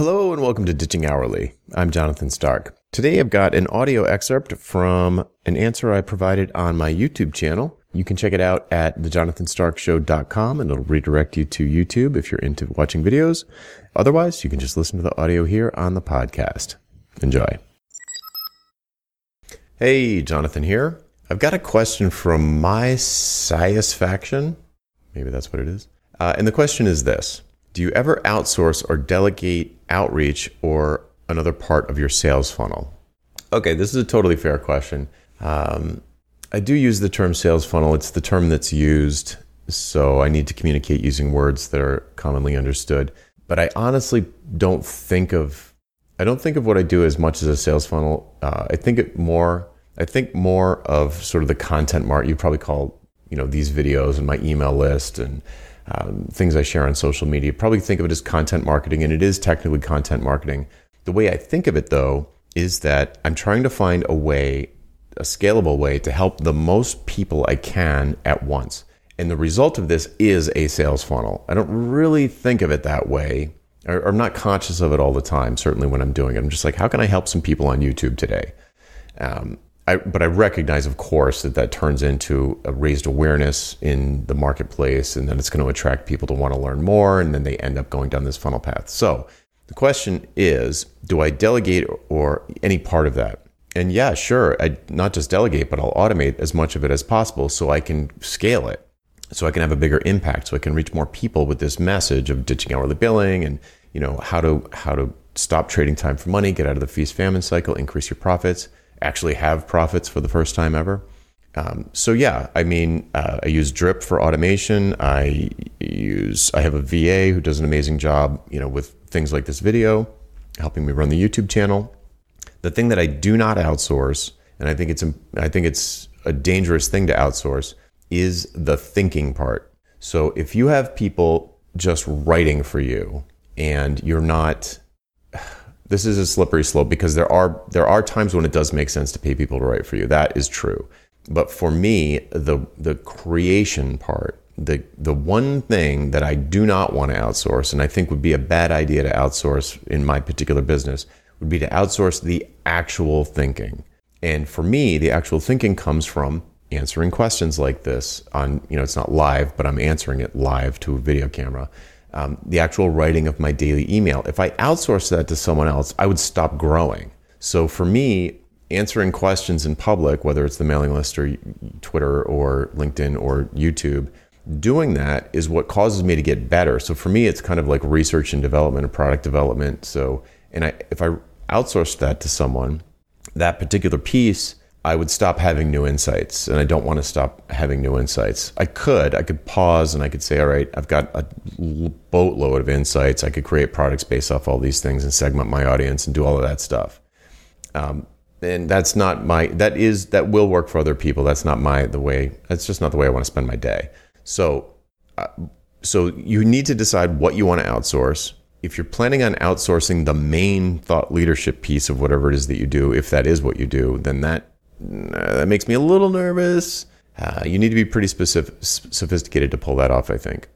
Hello and welcome to Ditching Hourly. I'm Jonathan Stark. Today I've got an audio excerpt from an answer I provided on my YouTube channel. You can check it out at thejonathanstarkshow.com and it'll redirect you to YouTube if you're into watching videos. Otherwise, you can just listen to the audio here on the podcast. Enjoy. Hey, Jonathan here. I've got a question from my satisfaction. Maybe that's what it is. Uh, and the question is this Do you ever outsource or delegate outreach or another part of your sales funnel? Okay, this is a totally fair question. Um, I do use the term sales funnel, it's the term that's used, so I need to communicate using words that are commonly understood. But I honestly don't think of I don't think of what I do as much as a sales funnel. Uh, I think it more. I think more of sort of the content mark. You probably call you know these videos and my email list and um, things I share on social media. Probably think of it as content marketing, and it is technically content marketing. The way I think of it, though, is that I'm trying to find a way, a scalable way to help the most people I can at once. And the result of this is a sales funnel. I don't really think of it that way, or I'm not conscious of it all the time, certainly when I'm doing it. I'm just like, how can I help some people on YouTube today? Um, I, but I recognize, of course, that that turns into a raised awareness in the marketplace, and then it's going to attract people to want to learn more, and then they end up going down this funnel path. So the question is, do I delegate or any part of that? And yeah, sure, I not just delegate, but I'll automate as much of it as possible so I can scale it, so I can have a bigger impact, so I can reach more people with this message of ditching hourly billing and you know how to how to stop trading time for money, get out of the feast famine cycle, increase your profits actually have profits for the first time ever. Um, so yeah, I mean, uh, I use Drip for automation. I use I have a VA who does an amazing job, you know, with things like this video, helping me run the YouTube channel. The thing that I do not outsource, and I think it's I think it's a dangerous thing to outsource, is the thinking part. So if you have people just writing for you, and you're not this is a slippery slope because there are there are times when it does make sense to pay people to write for you. That is true. But for me, the the creation part, the the one thing that I do not want to outsource and I think would be a bad idea to outsource in my particular business would be to outsource the actual thinking. And for me, the actual thinking comes from answering questions like this on, you know, it's not live, but I'm answering it live to a video camera um, the actual writing of my daily email. If I outsource that to someone else, I would stop growing. So for me, answering questions in public, whether it's the mailing list or Twitter or LinkedIn or YouTube, doing that is what causes me to get better. So for me, it's kind of like research and development and product development. So, and I, if I outsource that to someone, that particular piece I would stop having new insights and I don't want to stop having new insights. I could, I could pause and I could say, all right, I've got a boatload of insights. I could create products based off all these things and segment my audience and do all of that stuff. Um, and that's not my, that is, that will work for other people. That's not my, the way, that's just not the way I want to spend my day. So, uh, so you need to decide what you want to outsource. If you're planning on outsourcing the main thought leadership piece of whatever it is that you do, if that is what you do, then that uh, that makes me a little nervous. Uh, you need to be pretty specific, sophisticated to pull that off, I think.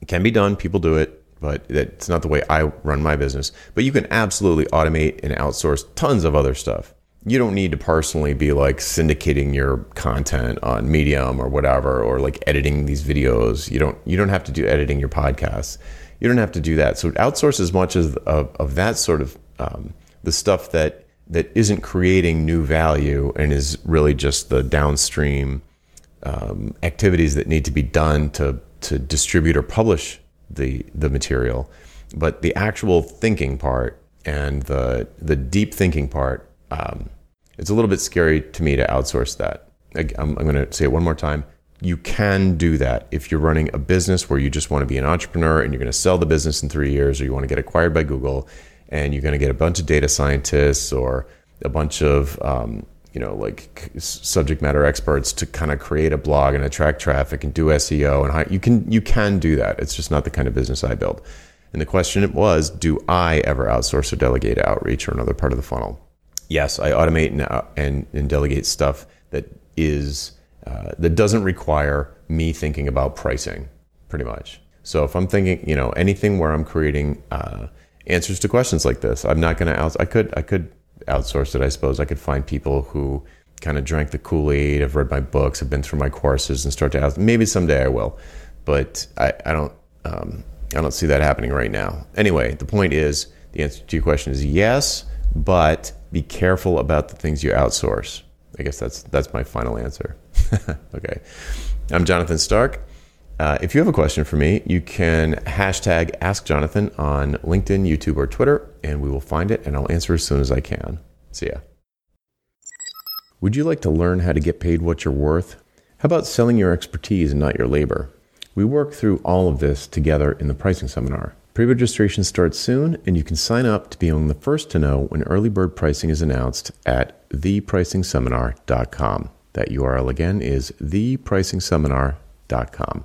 It can be done, people do it, but it's not the way I run my business. But you can absolutely automate and outsource tons of other stuff. You don't need to personally be like syndicating your content on Medium or whatever, or like editing these videos. You don't you don't have to do editing your podcasts. You don't have to do that. So outsource as much as of, of that sort of um, the stuff that that isn't creating new value and is really just the downstream um, activities that need to be done to to distribute or publish the the material, but the actual thinking part and the the deep thinking part, um, it's a little bit scary to me to outsource that. I, I'm, I'm going to say it one more time. You can do that if you're running a business where you just want to be an entrepreneur and you're going to sell the business in three years, or you want to get acquired by Google and you're going to get a bunch of data scientists or a bunch of um, you know like subject matter experts to kind of create a blog and attract traffic and do SEO and you can you can do that. It's just not the kind of business I build. And the question was, do I ever outsource or delegate outreach or another part of the funnel? Yes, I automate and, uh, and, and delegate stuff that is uh, that doesn't require me thinking about pricing, pretty much. So if I'm thinking, you know, anything where I'm creating uh, answers to questions like this. I'm not going to. I could I could outsource it. I suppose I could find people who kind of drank the Kool Aid. Have read my books. Have been through my courses and start to ask. Maybe someday I will, but I, I don't. Um, I don't see that happening right now. Anyway, the point is the answer to your question is yes, but be careful about the things you outsource. I guess that's that's my final answer. okay. I'm Jonathan Stark. Uh, if you have a question for me, you can hashtag Ask Jonathan on LinkedIn, YouTube, or Twitter, and we will find it and I'll answer as soon as I can. See ya. Would you like to learn how to get paid what you're worth? How about selling your expertise and not your labor? We work through all of this together in the pricing seminar. Pre registration starts soon, and you can sign up to be among the first to know when early bird pricing is announced at thepricingseminar.com. That URL again is thepricingseminar.com.